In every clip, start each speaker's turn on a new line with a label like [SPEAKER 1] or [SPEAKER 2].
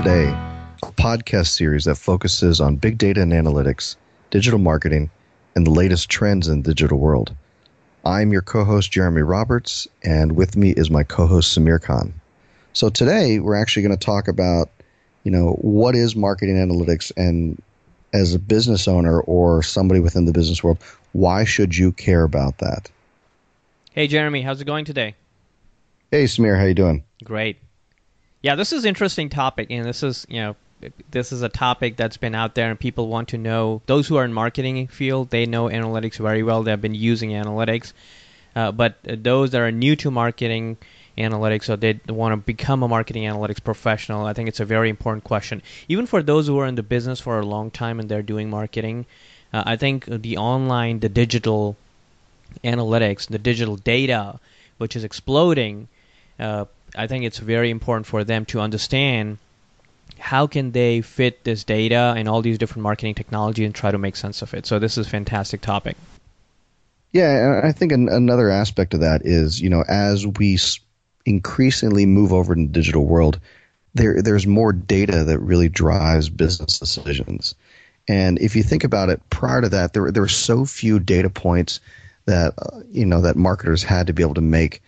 [SPEAKER 1] Today, a podcast series that focuses on big data and analytics, digital marketing, and the latest trends in the digital world. I'm your co host, Jeremy Roberts, and with me is my co host, Sameer Khan. So today, we're actually going to talk about, you know, what is marketing analytics and as a business owner or somebody within the business world, why should you care about that?
[SPEAKER 2] Hey, Jeremy, how's it going today?
[SPEAKER 1] Hey, Sameer, how you doing?
[SPEAKER 2] Great. Yeah, this is interesting topic, and this is you know this is a topic that's been out there, and people want to know. Those who are in marketing field, they know analytics very well. They've been using analytics, uh, but those that are new to marketing analytics or they want to become a marketing analytics professional, I think it's a very important question. Even for those who are in the business for a long time and they're doing marketing, uh, I think the online, the digital analytics, the digital data, which is exploding. Uh, I think it's very important for them to understand how can they fit this data and all these different marketing technology and try to make sense of it. So this is a fantastic topic.
[SPEAKER 1] Yeah, I think an, another aspect of that is, you know, as we increasingly move over in the digital world, there there's more data that really drives business decisions. And if you think about it, prior to that, there there were so few data points that uh, you know that marketers had to be able to make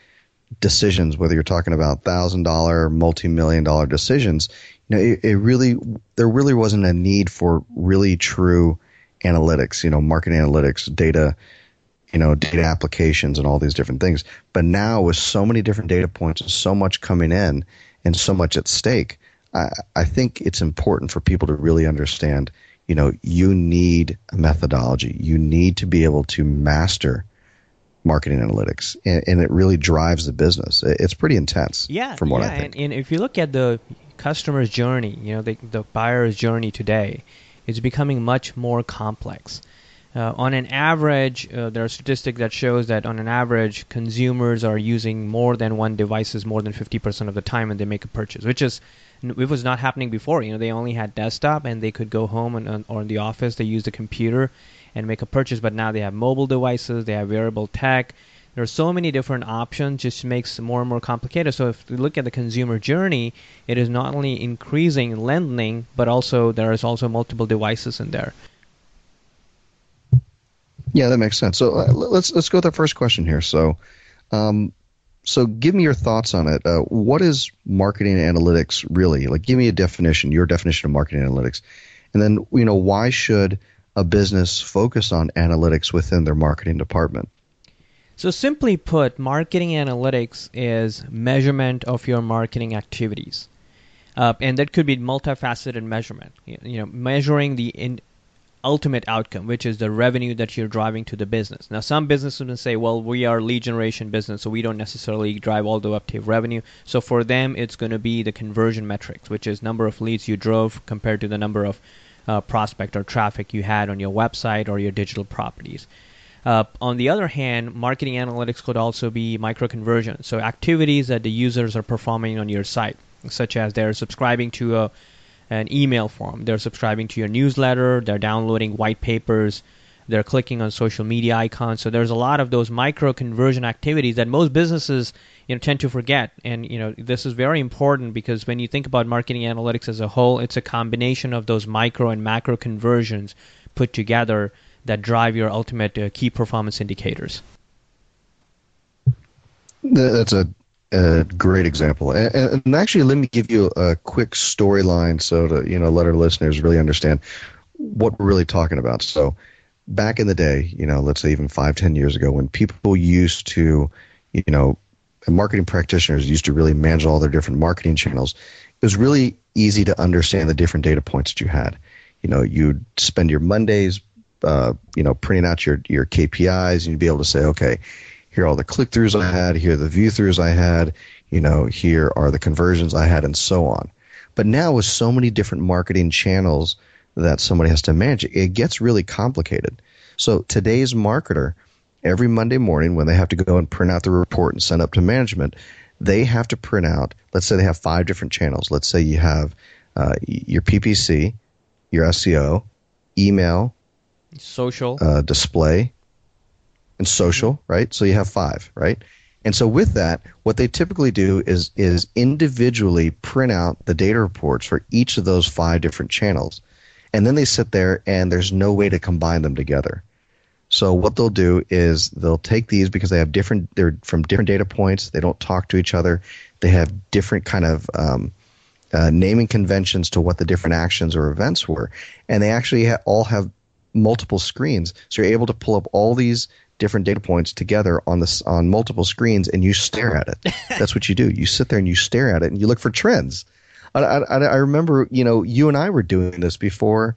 [SPEAKER 1] decisions, whether you're talking about thousand dollar, multi million dollar decisions, you know, it, it, really there really wasn't a need for really true analytics, you know, market analytics, data, you know, data applications and all these different things. But now with so many different data points and so much coming in and so much at stake, I, I think it's important for people to really understand, you know, you need a methodology. You need to be able to master marketing analytics, and, and, it really drives the business. It's pretty intense.
[SPEAKER 2] Yeah,
[SPEAKER 1] from what
[SPEAKER 2] yeah,
[SPEAKER 1] I think.
[SPEAKER 2] And, and if you look at the customer's journey, you know, the, the buyer's journey today, it's becoming much more complex. Uh, on an average, uh, there are statistics that shows that on an average, consumers are using more than one devices more than 50% of the time when they make a purchase, which is it was not happening before. You know, they only had desktop and they could go home and, or in the office they use the computer and make a purchase. But now they have mobile devices, they have wearable tech. There are so many different options, just makes it more and more complicated. So if we look at the consumer journey, it is not only increasing lending, but also there is also multiple devices in there.
[SPEAKER 1] Yeah, that makes sense. So uh, let's let's go with the first question here. So, um, so give me your thoughts on it. Uh, what is marketing analytics really? Like, give me a definition, your definition of marketing analytics, and then you know why should a business focus on analytics within their marketing department?
[SPEAKER 2] So, simply put, marketing analytics is measurement of your marketing activities. Uh, and that could be multifaceted measurement. You know, measuring the in, ultimate outcome, which is the revenue that you're driving to the business. Now, some businesses will say, well, we are lead generation business, so we don't necessarily drive all the way up to revenue. So for them, it's going to be the conversion metrics, which is number of leads you drove compared to the number of uh, prospect or traffic you had on your website or your digital properties. Uh, on the other hand, marketing analytics could also be micro conversion. So activities that the users are performing on your site, such as they're subscribing to a, an email form, they're subscribing to your newsletter, they're downloading white papers, they're clicking on social media icons. So there's a lot of those micro conversion activities that most businesses you know tend to forget. And you know this is very important because when you think about marketing analytics as a whole, it's a combination of those micro and macro conversions put together that drive your ultimate uh, key performance indicators.
[SPEAKER 1] That's a, a great example, and, and, actually, let me give you a quick storyline so to you know let our listeners really understand what we're really talking about. So, back in the day, you know, let's say even five, ten years ago, when people used to, you know, marketing practitioners used to really manage all their different marketing channels, it was really easy to understand the different data points that you had. You know, you'd spend your Mondays, uh, you know, printing out your your KPIs, and you'd be able to say, okay, here are all the click throughs I had, here are the view throughs I had, you know, here are the conversions I had, and so on. But now with so many different marketing channels that somebody has to manage, it gets really complicated. So today's marketer every Monday morning when they have to go and print out the report and send up to management, they have to print out, let's say they have five different channels. Let's say you have uh, your PPC, your SEO, email,
[SPEAKER 2] social,
[SPEAKER 1] uh, display, and social, right? So you have five, right? And so with that, what they typically do is is individually print out the data reports for each of those five different channels. And then they sit there and there's no way to combine them together. So what they'll do is they'll take these because they have different they're from different data points, they don't talk to each other, they have different kind of um, uh, naming conventions to what the different actions or events were, and they actually ha- all have multiple screens. So you're able to pull up all these different data points together on this on multiple screens, and you stare at it. That's what you do. You sit there and you stare at it, and you look for trends. I, I, I remember, you know, you and I were doing this before.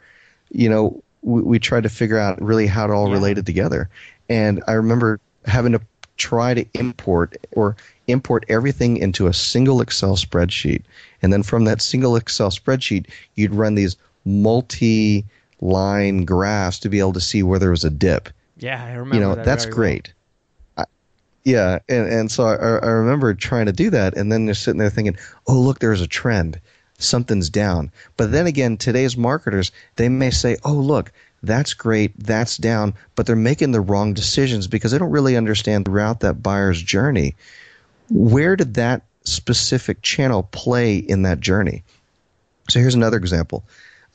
[SPEAKER 1] You know, we, we tried to figure out really how it all yeah. related together, and I remember having to try to import or import everything into a single Excel spreadsheet. And then from that single Excel spreadsheet, you'd run these multi line graphs to be able to see where there was a dip.
[SPEAKER 2] Yeah, I remember.
[SPEAKER 1] You know, that that's great. Well. I, yeah, and, and so I, I remember trying to do that, and then just sitting there thinking, oh, look, there's a trend. Something's down. But then again, today's marketers, they may say, oh, look, that's great, that's down, but they're making the wrong decisions because they don't really understand throughout that buyer's journey where did that specific channel play in that journey? So here's another example.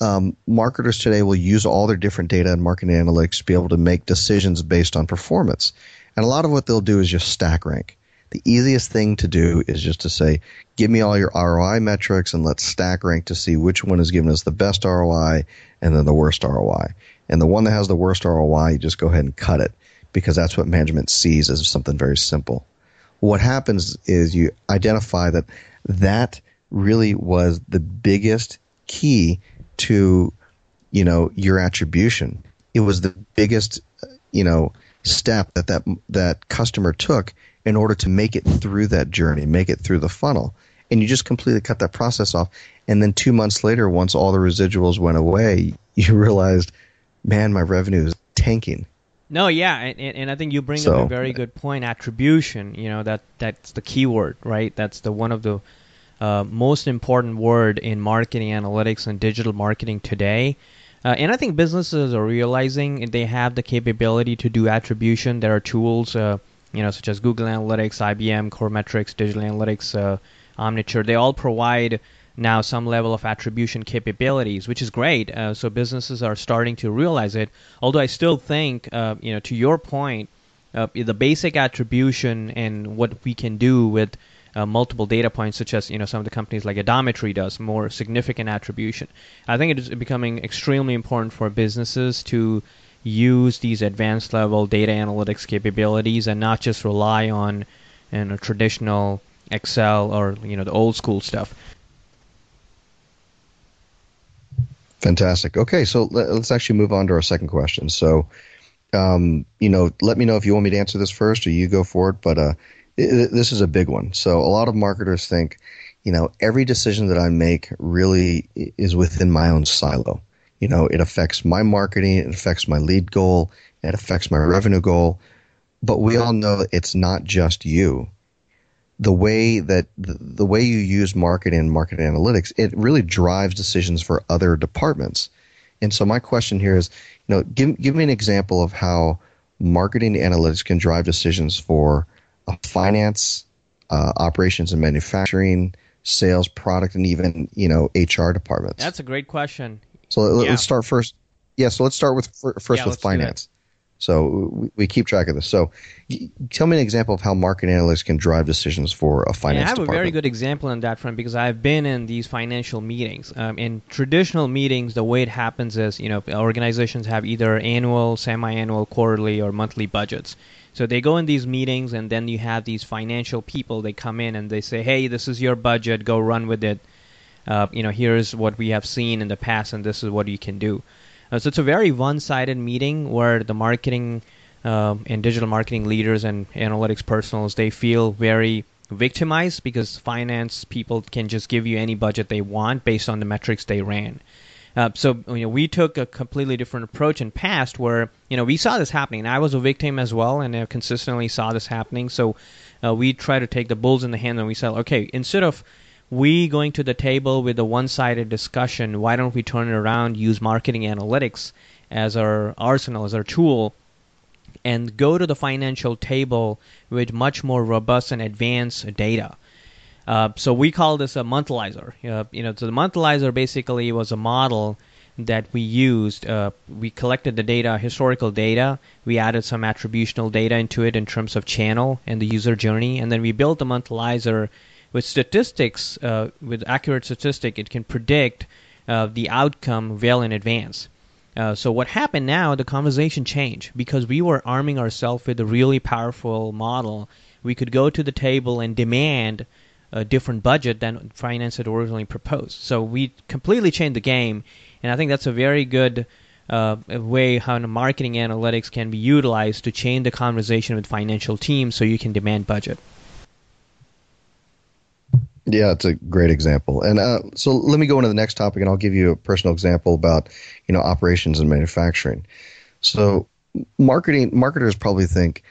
[SPEAKER 1] Um, marketers today will use all their different data and marketing analytics to be able to make decisions based on performance. And a lot of what they'll do is just stack rank. The easiest thing to do is just to say, give me all your ROI metrics and let's stack rank to see which one is giving us the best ROI and then the worst ROI. And the one that has the worst ROI, you just go ahead and cut it because that's what management sees as something very simple what happens is you identify that that really was the biggest key to you know your attribution it was the biggest you know step that that that customer took in order to make it through that journey make it through the funnel and you just completely cut that process off and then 2 months later once all the residuals went away you realized man my revenue is tanking
[SPEAKER 2] no, yeah, and, and I think you bring so, up a very good point. Attribution, you know, that that's the key word, right? That's the one of the uh, most important word in marketing analytics and digital marketing today. Uh, and I think businesses are realizing they have the capability to do attribution. There are tools, uh, you know, such as Google Analytics, IBM, Coremetrics, Digital Analytics, uh, Omniture. They all provide now some level of attribution capabilities, which is great. Uh, so businesses are starting to realize it. Although I still think, uh, you know, to your point, uh, the basic attribution and what we can do with uh, multiple data points, such as you know some of the companies like Adometry does, more significant attribution. I think it is becoming extremely important for businesses to use these advanced level data analytics capabilities and not just rely on you know, traditional Excel or you know the old school stuff.
[SPEAKER 1] Fantastic. Okay, so let's actually move on to our second question. So, um, you know, let me know if you want me to answer this first or you go for it. But uh, it, this is a big one. So, a lot of marketers think, you know, every decision that I make really is within my own silo. You know, it affects my marketing, it affects my lead goal, it affects my revenue goal. But we all know it's not just you the way that the, way you use marketing and market analytics, it really drives decisions for other departments. And so my question here is, you know, give give me an example of how marketing analytics can drive decisions for a finance, uh, operations and manufacturing, sales, product, and even you know HR departments.
[SPEAKER 2] That's a great question.
[SPEAKER 1] So yeah. let's start first. Yeah, so let's start with first yeah, with finance. So we keep track of this. So tell me an example of how market analysts can drive decisions for a finance. Yeah, I
[SPEAKER 2] have
[SPEAKER 1] department.
[SPEAKER 2] a very good example on that front because I've been in these financial meetings. Um, in traditional meetings, the way it happens is you know organizations have either annual, semi-annual, quarterly, or monthly budgets. So they go in these meetings, and then you have these financial people. They come in and they say, "Hey, this is your budget. Go run with it. Uh, you know, here's what we have seen in the past, and this is what you can do." Uh, so it's a very one-sided meeting where the marketing uh, and digital marketing leaders and analytics personals they feel very victimized because finance people can just give you any budget they want based on the metrics they ran. Uh, so you know, we took a completely different approach in past where you know we saw this happening. I was a victim as well, and I consistently saw this happening. So uh, we try to take the bulls in the hand, and we said, okay, instead of we going to the table with a one-sided discussion, why don't we turn it around, use marketing analytics as our arsenal, as our tool and go to the financial table with much more robust and advanced data. Uh, so we call this a monthlizer. Uh, you know, so the monthlizer basically was a model that we used. Uh, we collected the data, historical data. We added some attributional data into it in terms of channel and the user journey, and then we built the monthlizer with statistics, uh, with accurate statistic. It can predict uh, the outcome well in advance. Uh, so what happened now? The conversation changed because we were arming ourselves with a really powerful model. We could go to the table and demand a different budget than finance had originally proposed. So we completely changed the game, and I think that's a very good uh, way how marketing analytics can be utilized to change the conversation with financial teams so you can demand budget.
[SPEAKER 1] Yeah, it's a great example. And uh, so let me go into the next topic, and I'll give you a personal example about you know operations and manufacturing. So marketing marketers probably think,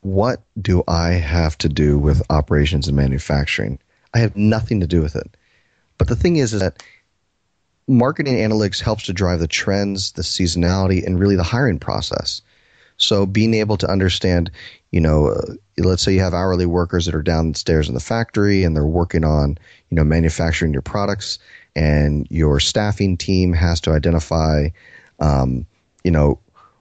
[SPEAKER 1] what do I have to do with operations and manufacturing? I have nothing to do with it. But the thing is, is that marketing analytics helps to drive the trends, the seasonality, and really the hiring process. So being able to understand, you know, uh, let's say you have hourly workers that are downstairs in the factory and they're working on, you know, manufacturing your products, and your staffing team has to identify, um, you know,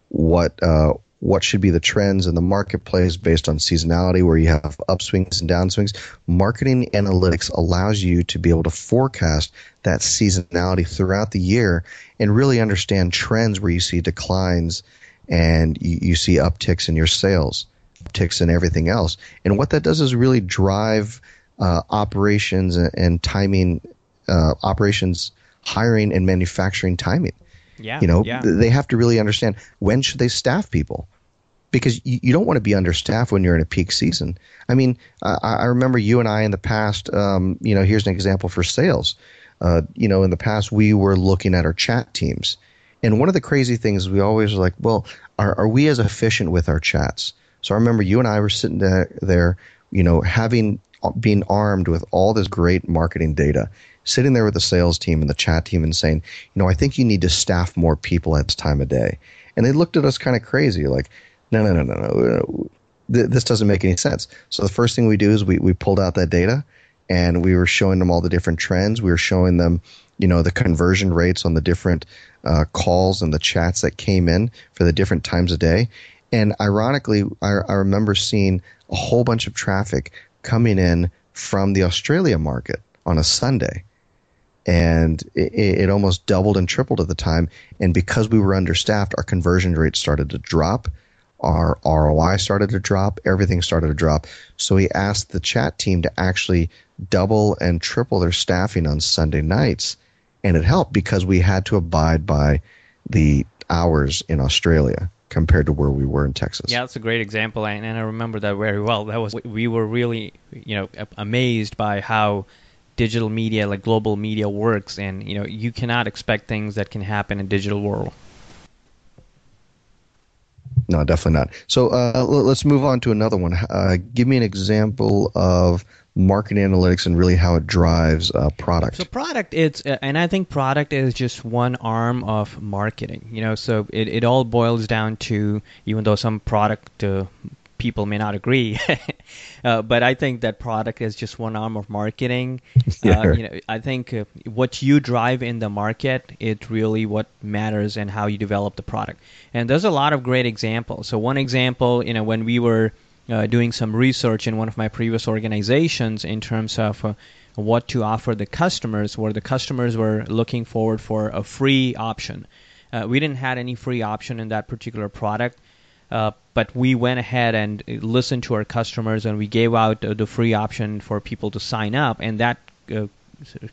[SPEAKER 1] what uh, what should be the trends in the marketplace based on seasonality, where you have upswings and downswings. Marketing analytics allows you to be able to forecast that seasonality throughout the year and really understand trends where you see declines and you, you see upticks in your sales, upticks in everything else. And what that does is really drive uh, operations and, and timing, uh, operations hiring and manufacturing timing.
[SPEAKER 2] Yeah,
[SPEAKER 1] you know,
[SPEAKER 2] yeah.
[SPEAKER 1] they have to really understand when should they staff people because you, you don't want to be understaffed when you're in a peak season. I mean, I, I remember you and I in the past. Um, you know, here's an example for sales. Uh, you know, in the past we were looking at our chat teams and one of the crazy things we always are like, well, are, are we as efficient with our chats? So I remember you and I were sitting there, you know, having uh, being armed with all this great marketing data, sitting there with the sales team and the chat team and saying, you know, I think you need to staff more people at this time of day. And they looked at us kind of crazy, like, no, no, no, no, no. Uh, this doesn't make any sense. So the first thing we do is we, we pulled out that data and we were showing them all the different trends. We were showing them, you know, the conversion rates on the different uh, calls and the chats that came in for the different times of day. And ironically, I, I remember seeing a whole bunch of traffic coming in from the Australia market on a Sunday. And it, it almost doubled and tripled at the time. And because we were understaffed, our conversion rate started to drop our ROI started to drop, everything started to drop. So he asked the chat team to actually double and triple their staffing on Sunday nights and it helped because we had to abide by the hours in Australia compared to where we were in Texas.
[SPEAKER 2] Yeah, that's a great example, and, I remember that very well. That was we were really, you know, amazed by how digital media, like global media, works, and you know, you cannot expect things that can happen in digital world.
[SPEAKER 1] No, definitely not. So uh, let's move on to another one. Uh, give me an example of market analytics and really how it drives uh, product.
[SPEAKER 2] So product, it's uh, and I think product is just one arm of marketing. You know, so it, it all boils down to even though some product uh, people may not agree, uh, but I think that product is just one arm of marketing.
[SPEAKER 1] Yeah.
[SPEAKER 2] Uh, you know, I think uh, what you drive in the market it really what matters and how you develop the product. And there's a lot of great examples. So one example, you know, when we were uh, doing some research in one of my previous organizations in terms of uh, what to offer the customers, where the customers were looking forward for a free option. Uh, we didn't have any free option in that particular product, uh, but we went ahead and listened to our customers and we gave out the free option for people to sign up, and that uh,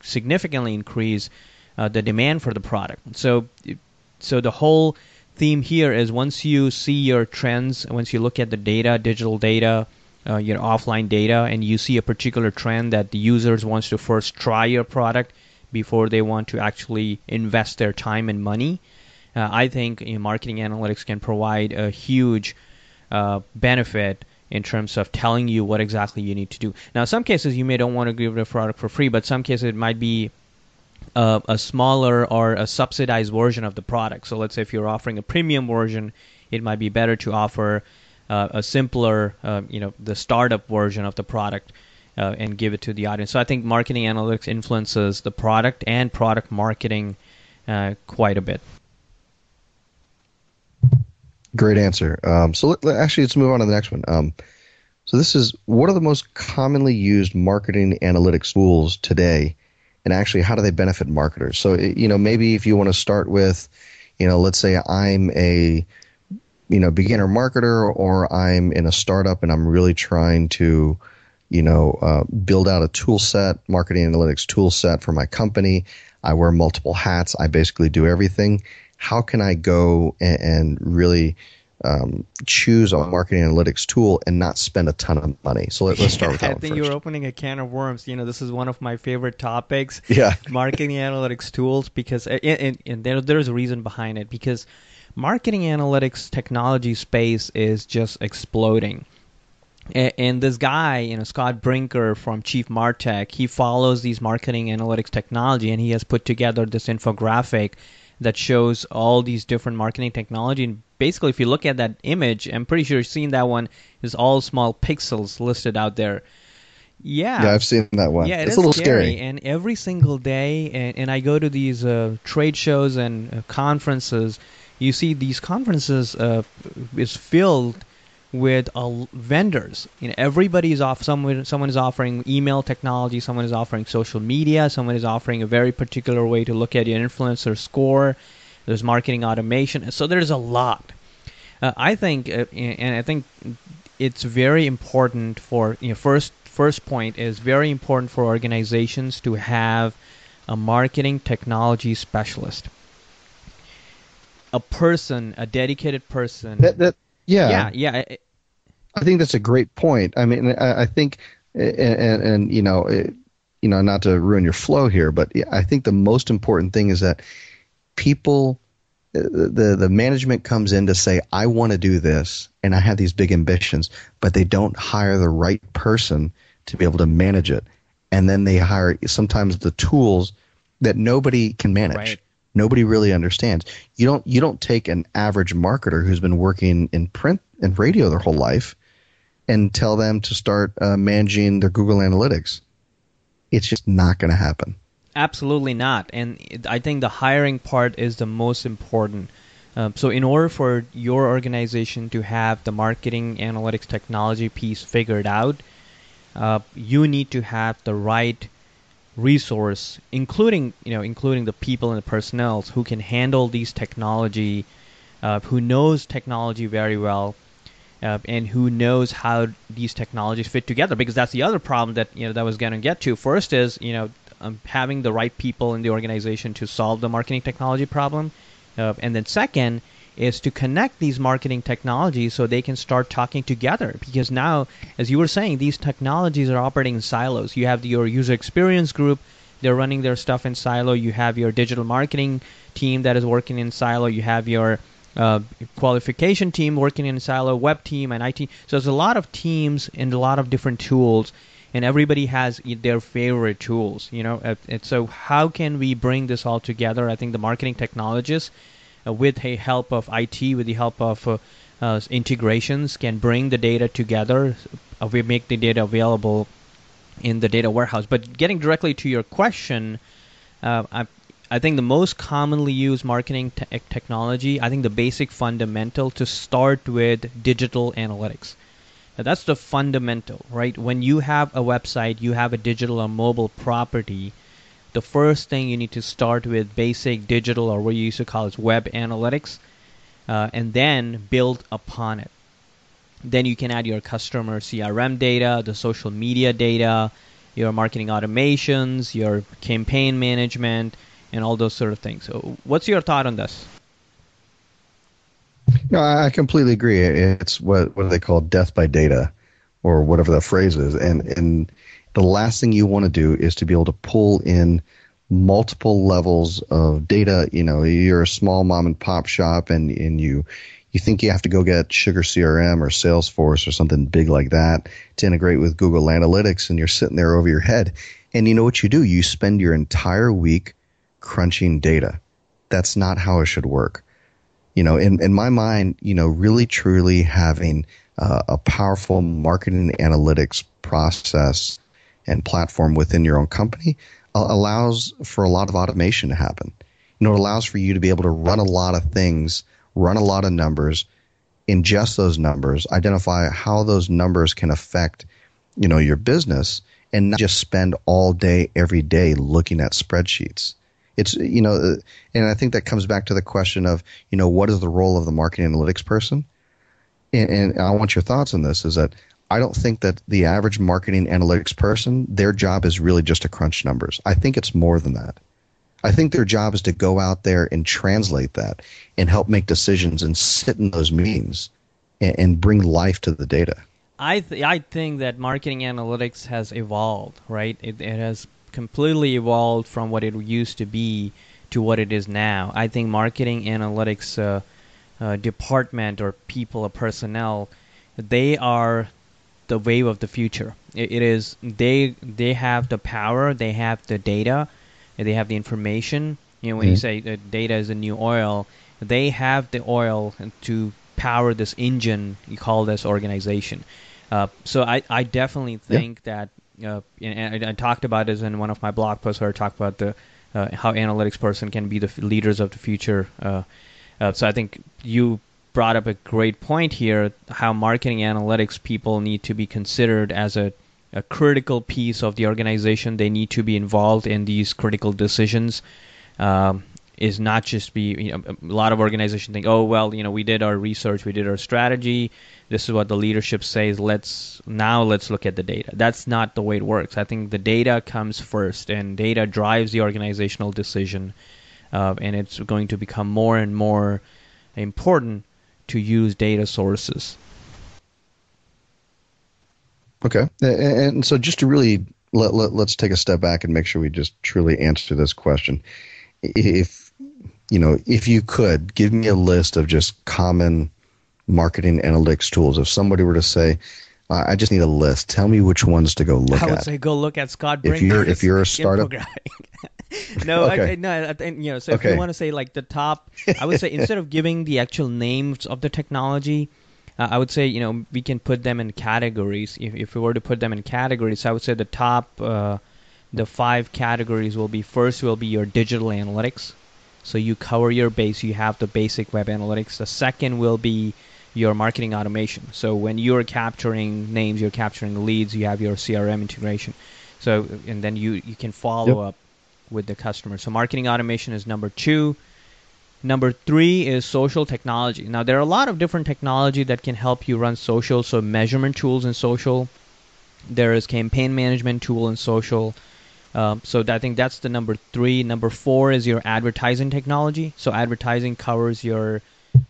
[SPEAKER 2] significantly increased uh, the demand for the product. So, so the whole theme here is once you see your trends, once you look at the data, digital data, uh, your offline data, and you see a particular trend that the users wants to first try your product before they want to actually invest their time and money, uh, I think you know, marketing analytics can provide a huge uh, benefit in terms of telling you what exactly you need to do. Now, in some cases you may don't want to give the product for free, but some cases it might be a smaller or a subsidized version of the product. So let's say if you're offering a premium version, it might be better to offer uh, a simpler, uh, you know, the startup version of the product uh, and give it to the audience. So I think marketing analytics influences the product and product marketing uh, quite a bit.
[SPEAKER 1] Great answer. Um, so let, let, actually, let's move on to the next one. Um, so this is what are the most commonly used marketing analytics tools today, and actually how do they benefit marketers? So you know maybe if you want to start with, you know, let's say I'm a you know beginner marketer or I'm in a startup and I'm really trying to you know uh, build out a tool set, marketing analytics tool set for my company. I wear multiple hats. I basically do everything. How can I go and, and really um, choose a marketing analytics tool and not spend a ton of money. So let, us start with that. I
[SPEAKER 2] think
[SPEAKER 1] you
[SPEAKER 2] you're opening a can of worms. You know, this is one of my favorite topics.
[SPEAKER 1] Yeah,
[SPEAKER 2] marketing analytics tools because and, and, and there, there's a reason behind it because marketing analytics technology space is just exploding. And, and this guy, you know, Scott Brinker from Chief Martec, he follows these marketing analytics technology, and he has put together this infographic that shows all these different marketing technology. And basically, if you look at that image, I'm pretty sure you've seen that one is all small pixels listed out there. Yeah.
[SPEAKER 1] Yeah, I've seen that one.
[SPEAKER 2] Yeah,
[SPEAKER 1] it it's a little
[SPEAKER 2] scary.
[SPEAKER 1] scary.
[SPEAKER 2] And every single day, and, and I go to these uh, trade shows and uh, conferences, you see these conferences uh, is filled with uh, vendors. You know, everybody is off. Someone, someone is offering email technology. Someone is offering social media. Someone is offering a very particular way to look at your influencer score. There's marketing automation. So there's a lot. Uh, I think, uh, and I think it's very important for you know, first first point is very important for organizations to have a marketing technology specialist a person, a dedicated person.
[SPEAKER 1] That, that
[SPEAKER 2] yeah, yeah, yeah.
[SPEAKER 1] I think that's a great point. I mean, I, I think, and, and, and, you know, it, you know, not to ruin your flow here, but I think the most important thing is that people, uh, the the management comes in to say, I want to do this, and I have these big ambitions, but they don't hire the right person to be able to manage it, and then they hire sometimes the tools that nobody can manage.
[SPEAKER 2] Right
[SPEAKER 1] nobody really understands. You don't you don't take an average marketer who's been working in print and radio their whole life and tell them to start uh, managing their Google Analytics. It's just not going to happen.
[SPEAKER 2] Absolutely not. And I think the hiring part is the most important. Um, so, in order for your organization to have the marketing analytics technology piece figured out, uh, you need to have the right resource, including you know including the people and the personnel who can handle these technology, uh, who knows technology very well, uh, and who knows how these technologies fit together. Because that's the other problem that you know that was going to get to. First is you know um, having the right people in the organization to solve the marketing technology problem, uh, and then second is to connect these marketing technologies so they can start talking together. Because now, as you were saying, these technologies are operating in silos. You have your user experience group, they're running their stuff in silo. You have your digital marketing team that is working in silo. You have your uh, qualification team working in silo, web team, and IT. So there's a lot of teams and a lot of different tools, and everybody has their favorite tools. You know, and so how can we bring this all together? I think the marketing technologists uh, with the help of IT, with the help of uh, uh, integrations, can bring the data together. we make the data available in the data warehouse. But getting directly to your question, I, I think the most commonly used marketing te- technology, I think the basic fundamental to start with digital analytics. Now that's the fundamental, right? When you have a website, you have a digital or mobile property, the first thing you need to start with basic digital or what you used to call as web analytics, uh, and then build upon it. Then you can add your customer CRM data, the social media data, your marketing automations, your campaign management, and all those sort of things. So, what's your thought on this?
[SPEAKER 1] No, I completely agree. It's what what they call death by data, or whatever the phrase is, and and the last thing you want to do is to be able to pull in multiple levels of data. You know, you're a small mom and pop shop and, and you, you think you have to go get Sugar CRM or Salesforce or something big like that to integrate with Google Analytics and you're sitting there over your head. And you know what you do? You spend your entire week crunching data. That's not how it should work. You know, in, in my mind, you know, really truly having uh, a powerful marketing analytics process and platform within your own company allows for a lot of automation to happen. You know, it allows for you to be able to run a lot of things, run a lot of numbers, ingest those numbers, identify how those numbers can affect, you know, your business, and not just spend all day every day looking at spreadsheets. It's you know, uh, and I think that comes back to the question of you know what is the role of the marketing analytics person, and, and I want your thoughts on this. Is that I don't think that the average marketing analytics person, their job is really just to crunch numbers. I think it's more than that. I think their job is to go out there and translate that and help make decisions and sit in those meetings and, and bring life to the data.
[SPEAKER 2] I th- I think that marketing analytics has evolved, right? It, it has completely evolved from what it used to be to what it is now. I think marketing analytics uh, uh, department or people or personnel, they are the wave of the future. It, it is they they have the power, they have the data, they have the information. You know, when mm-hmm. you say that data is the new oil, they have the oil to power this engine you call this organization. Uh, so I, I definitely think yeah. that, uh, and I, I, talked about this in one of my blog posts where I talked about the uh, how analytics person can be the f- leaders of the future. Uh, uh, so I think you brought up a great point here how marketing analytics people need to be considered as a, a critical piece of the organization. They need to be involved in these critical decisions. Um, is not just be you know, a lot of organizations think oh well you know we did our research we did our strategy this is what the leadership says let's now let's look at the data that's not the way it works i think the data comes first and data drives the organizational decision uh, and it's going to become more and more important to use data sources.
[SPEAKER 1] Okay, and so just to really let, let let's take a step back and make sure we just truly answer this question. If you know, if you could give me a list of just common marketing analytics tools, if somebody were to say, I just need a list. Tell me which ones to go look
[SPEAKER 2] at.
[SPEAKER 1] I
[SPEAKER 2] would say go look at Scott.
[SPEAKER 1] If you're if you're a startup,
[SPEAKER 2] no, okay. I, no, I you know. So okay. if you want to say like the top, I would say instead of giving the actual names of the technology, uh, I would say you know we can put them in categories. If if we were to put them in categories, I would say the top, uh, the five categories will be first will be your digital analytics. So you cover your base. You have the basic web analytics. The second will be your marketing automation. So when you're capturing names, you're capturing leads. You have your CRM integration. So and then you you can follow yep. up with the customer. So marketing automation is number two. Number three is social technology. Now there are a lot of different technology that can help you run social. So measurement tools in social. There is campaign management tool in social. Um, so I think that's the number three. Number four is your advertising technology. So advertising covers your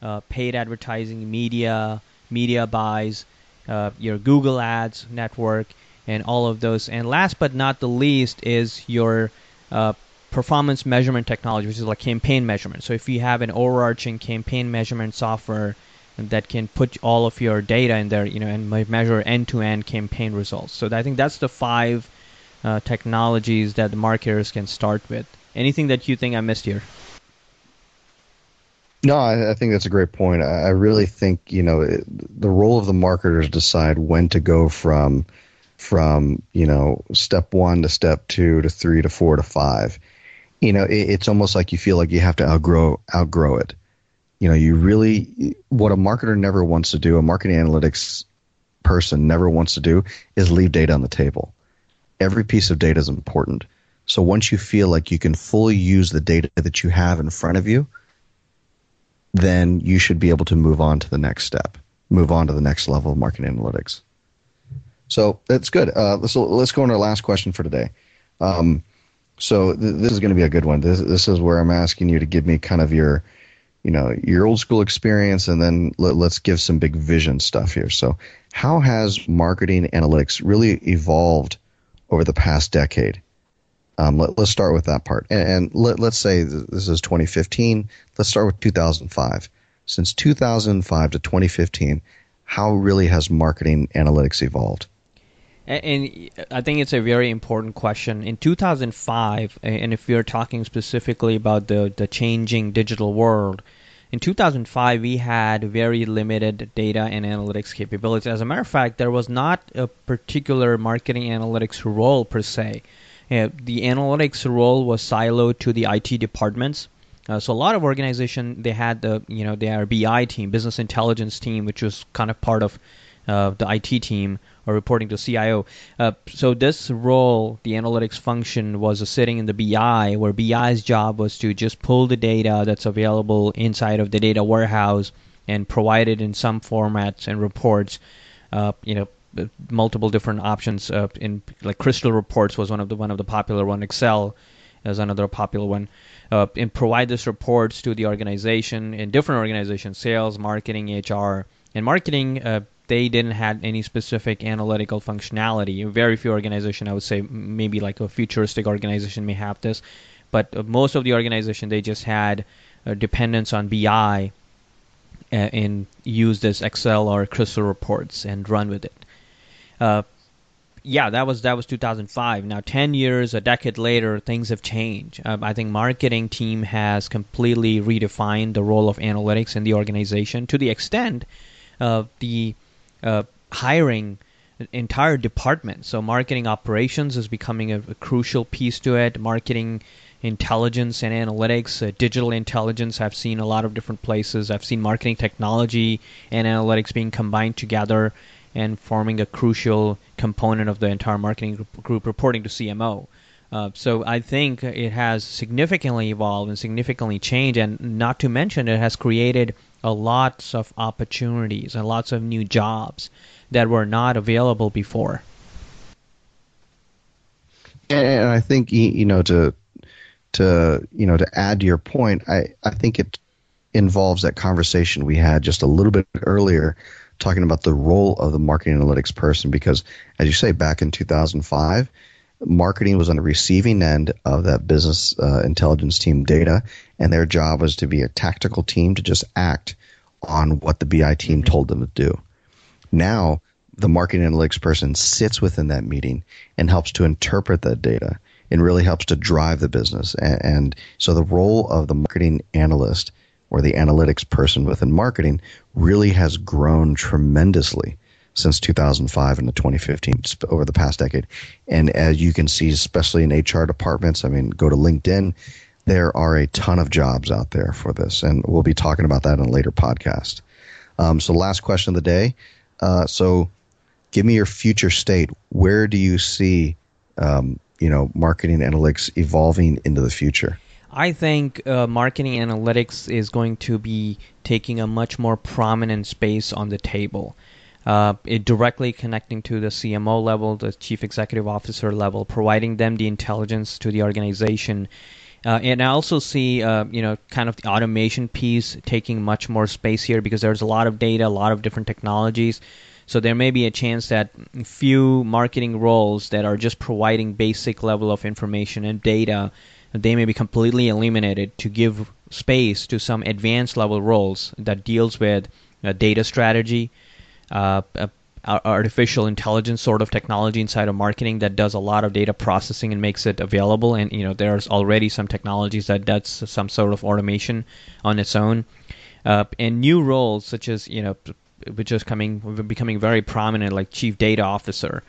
[SPEAKER 2] uh, paid advertising, media, media buys, uh, your Google Ads network, and all of those. And last but not the least is your uh, performance measurement technology, which is like campaign measurement. So if you have an overarching campaign measurement software that can put all of your data in there, you know, and measure end-to-end campaign results. So I think that's the five uh, technologies that the marketers can start with. Anything that you think I missed here?
[SPEAKER 1] No, I, I think that's a great point. I, I really think you know it, the role of the marketers decide when to go from from you know step one to step two to three to four to five. You know it, it's almost like you feel like you have to outgrow outgrow it. You know you really what a marketer never wants to do a marketing analytics person never wants to do is leave data on the table. Every piece of data is important. So once you feel like you can fully use the data that you have in front of you then you should be able to move on to the next step move on to the next level of marketing analytics so that's good. Uh, let's let's go on our last question for today. Um, so th- this is going to be a good one. This this is where I'm asking you to give me kind of your, you know, your old school experience, and then let, let's give some big vision stuff here. So how has marketing analytics really evolved over the past decade? Um, let, us start with that part, and, and let, let's say this is 2015. Let's start with 2005. Since 2005 to 2015, how really has marketing analytics evolved?
[SPEAKER 2] And I think it's a very important question. In 2005, and if we're talking specifically about the, the changing digital world, in 2005 we had very limited data and analytics capabilities. As a matter of fact, there was not a particular marketing analytics role per se. Uh, the analytics role was siloed to the IT departments. Uh, so a lot of organization they had the you know their BI team, business intelligence team, which was kind of part of uh, the IT team or reporting to CIO. Uh, so this role, the analytics function, was sitting in the BI, where BI's job was to just pull the data that's available inside of the data warehouse and provide it in some formats and reports. Uh, you know, multiple different options. Uh, in like Crystal reports was one of the one of the popular one. Excel is another popular one. Uh, and provide these reports to the organization in different organizations, sales, marketing, HR, and marketing uh, they didn't have any specific analytical functionality. Very few organization, I would say, maybe like a futuristic organization may have this, but uh, most of the organization they just had a dependence on BI uh, and use this Excel or Crystal reports and run with it. Uh, yeah, that was that was 2005. Now, 10 years, a decade later, things have changed. Um, I think marketing team has completely redefined the role of analytics in the organization to the extent of the uh, hiring entire departments. So marketing operations is becoming a, a, crucial piece to it. Marketing intelligence and analytics, uh, digital intelligence. I've seen a lot of different places. I've seen marketing technology and analytics being combined together and forming a crucial component of the entire marketing group, group reporting to CMO. Uh, so I think it has significantly evolved and significantly changed, and not to mention it has created a lots of opportunities and lots of new jobs that were not available before.
[SPEAKER 1] And I think you know to to you know to add to your point, I I think it involves that conversation we had just a little bit earlier talking about the role of the marketing analytics person because as you say back in 2005 marketing was on the receiving end of that business uh, intelligence team data, and their job was to be a tactical team to just act on what the BI team mm-hmm. told them to do. Now, the marketing analytics person sits within that meeting and helps to interpret that data and really helps to drive the business. And, and so the role of the marketing analyst or the analytics person within marketing really has grown tremendously since 2005 and the 2015 over the past decade. And as you can see, especially in HR departments, I mean, go to LinkedIn. There are a ton of jobs out there for this, and we'll be talking about that in a later podcast. Um, so, last question of the day. Uh, so, give me your future state. Where do you see, um, you know, marketing analytics evolving into the future?
[SPEAKER 2] I think uh, marketing analytics is going to be taking a much more prominent space on the table uh, directly connecting to the CMO level, the chief executive officer level, providing them the intelligence to the organization. Uh, and I also see, uh, you know, kind of the automation piece taking much more space here because there's a lot of data, a lot of different technologies. So there may be a chance that few marketing roles that are just providing basic level of information and data, they may be completely eliminated to give space to some advanced level roles that deals with uh, data strategy, uh, artificial intelligence sort of technology inside of marketing that does a lot of data processing and makes it available. And you know, there's already some technologies that does some sort of automation on its own. Uh, and new roles such as you know, which is coming becoming very prominent, like chief data officer.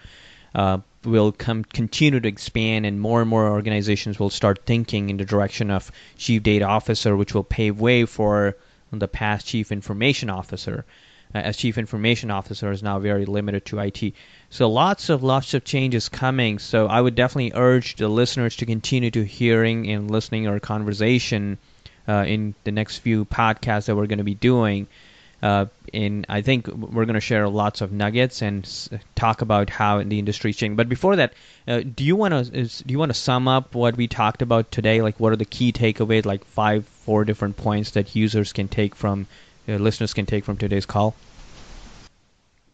[SPEAKER 2] Uh, will come continue to expand, and more and more organizations will start thinking in the direction of chief data officer, which will pave way for the past chief information officer. Uh, as chief information officer is now very limited to IT. So lots of lots of changes coming. So I would definitely urge the listeners to continue to hearing and listening our conversation uh, in the next few podcasts that we're going to be doing. Uh, and I think we're going to share lots of nuggets and s- talk about how the industry is changing. But before that, uh, do you want to do you want to sum up what we talked about today? Like, what are the key takeaways? Like five, four different points that users can take from uh, listeners can take from today's call?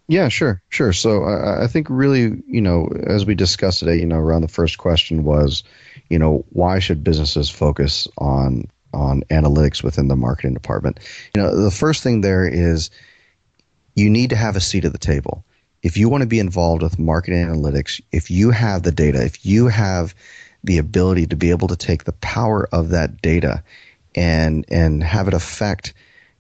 [SPEAKER 1] Yeah, sure, sure. So I, I think really, you know, as we discussed today, you know, around the first question was, you know, why should businesses focus on on analytics within the marketing department? You know, the first thing there is you need to have a seat at the table. If you want to be involved with marketing analytics, if you have the data, if you have the ability to be able to take the power of that data and and have it affect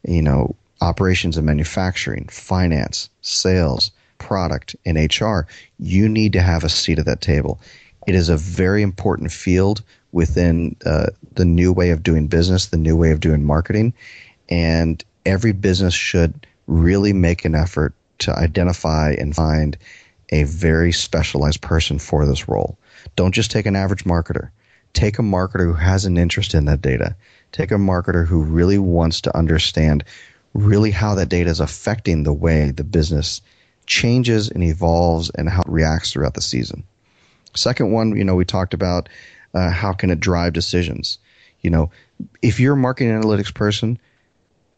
[SPEAKER 1] you know, operations and manufacturing, finance, sales, product, and HR, you need to have a seat at that table. It is a very important field within uh, the new way of doing business, the new way of doing marketing, and every business should really make an effort to identify and find a very specialized person for this role. Don't just take an average marketer. Take a marketer who has an interest in that data. Take a marketer who really wants to understand really how that data is affecting the way the business changes and evolves and how it reacts throughout the season. Second one, you know, we talked about uh, how can it drive decisions. You know, if you're a marketing analytics person,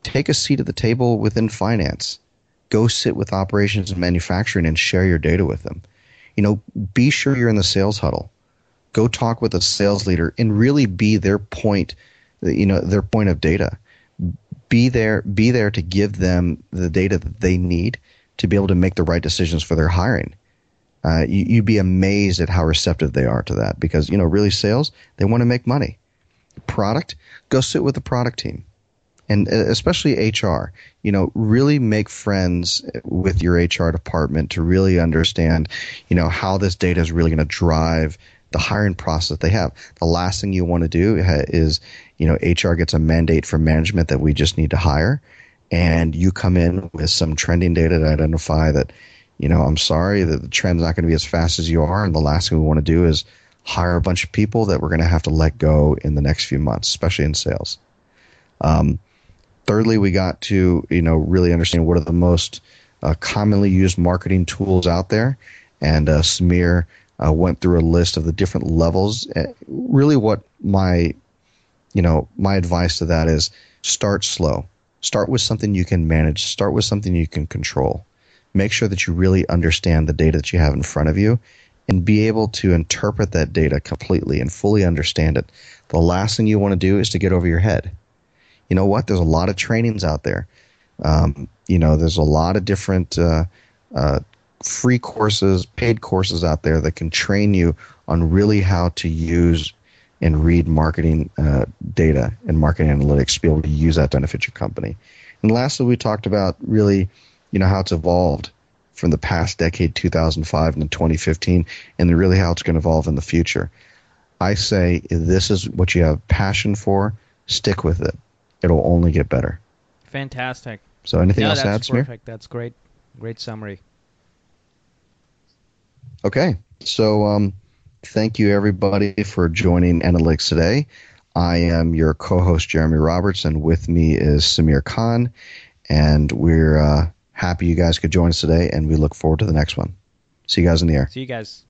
[SPEAKER 1] take a seat at the table within finance. Go sit with operations and manufacturing and share your data with them. You know, be sure you're in the sales huddle. Go talk with a sales leader and really be their point, you know, their point of data. Be there, be there to give them the data that they need to be able to make the right decisions for their hiring. Uh, you, would be amazed at how receptive they are to that because you know really sales they want to make money product go sit with the product team and uh, especially hr you know really make friends with your hr department to really understand you know how this data is really going to drive the hiring process they have the last thing you want to do is you know hr gets a mandate from management that we just need to hire and you come in with some trending data to identify that you know, I'm sorry that the trend's not going to be as fast as you are, and the last thing we want to do is hire a bunch of people that we're going to have to let go in the next few months, especially in sales. Um, thirdly, we got to you know really understand what are the most uh, commonly used marketing tools out there, and uh, Sameer uh, went through a list of the different levels. Uh, really, what my you know my advice to that is start slow. Start with something you can manage. Start with something you can control make sure that you really understand the data that you have in front of you and be able to interpret that data completely and fully understand it. The last thing you want to do is to get over your head. You know what? There's a lot of trainings out there. Um, you know, there's a lot of different uh, uh, free courses, paid courses out there that can train you on really how to use and read marketing uh, data and marketing analytics to be able to use that to benefit your company. And lastly, we talked about really you know how it's evolved from the past decade 2005 and 2015 and really how it's going to evolve in the future. I say if this is what you have passion for. Stick with it. It'll only get better.
[SPEAKER 2] Fantastic.
[SPEAKER 1] So anything
[SPEAKER 2] no,
[SPEAKER 1] else
[SPEAKER 2] that's
[SPEAKER 1] to add
[SPEAKER 2] perfect. That's great. Great summary
[SPEAKER 1] okay so um, thank you everybody for joining analytics today i am your co-host jeremy roberts and with me is sameer khan and we're uh, happy you guys could join us today, and we look forward to the next one. See you guys in the air.
[SPEAKER 2] See you guys.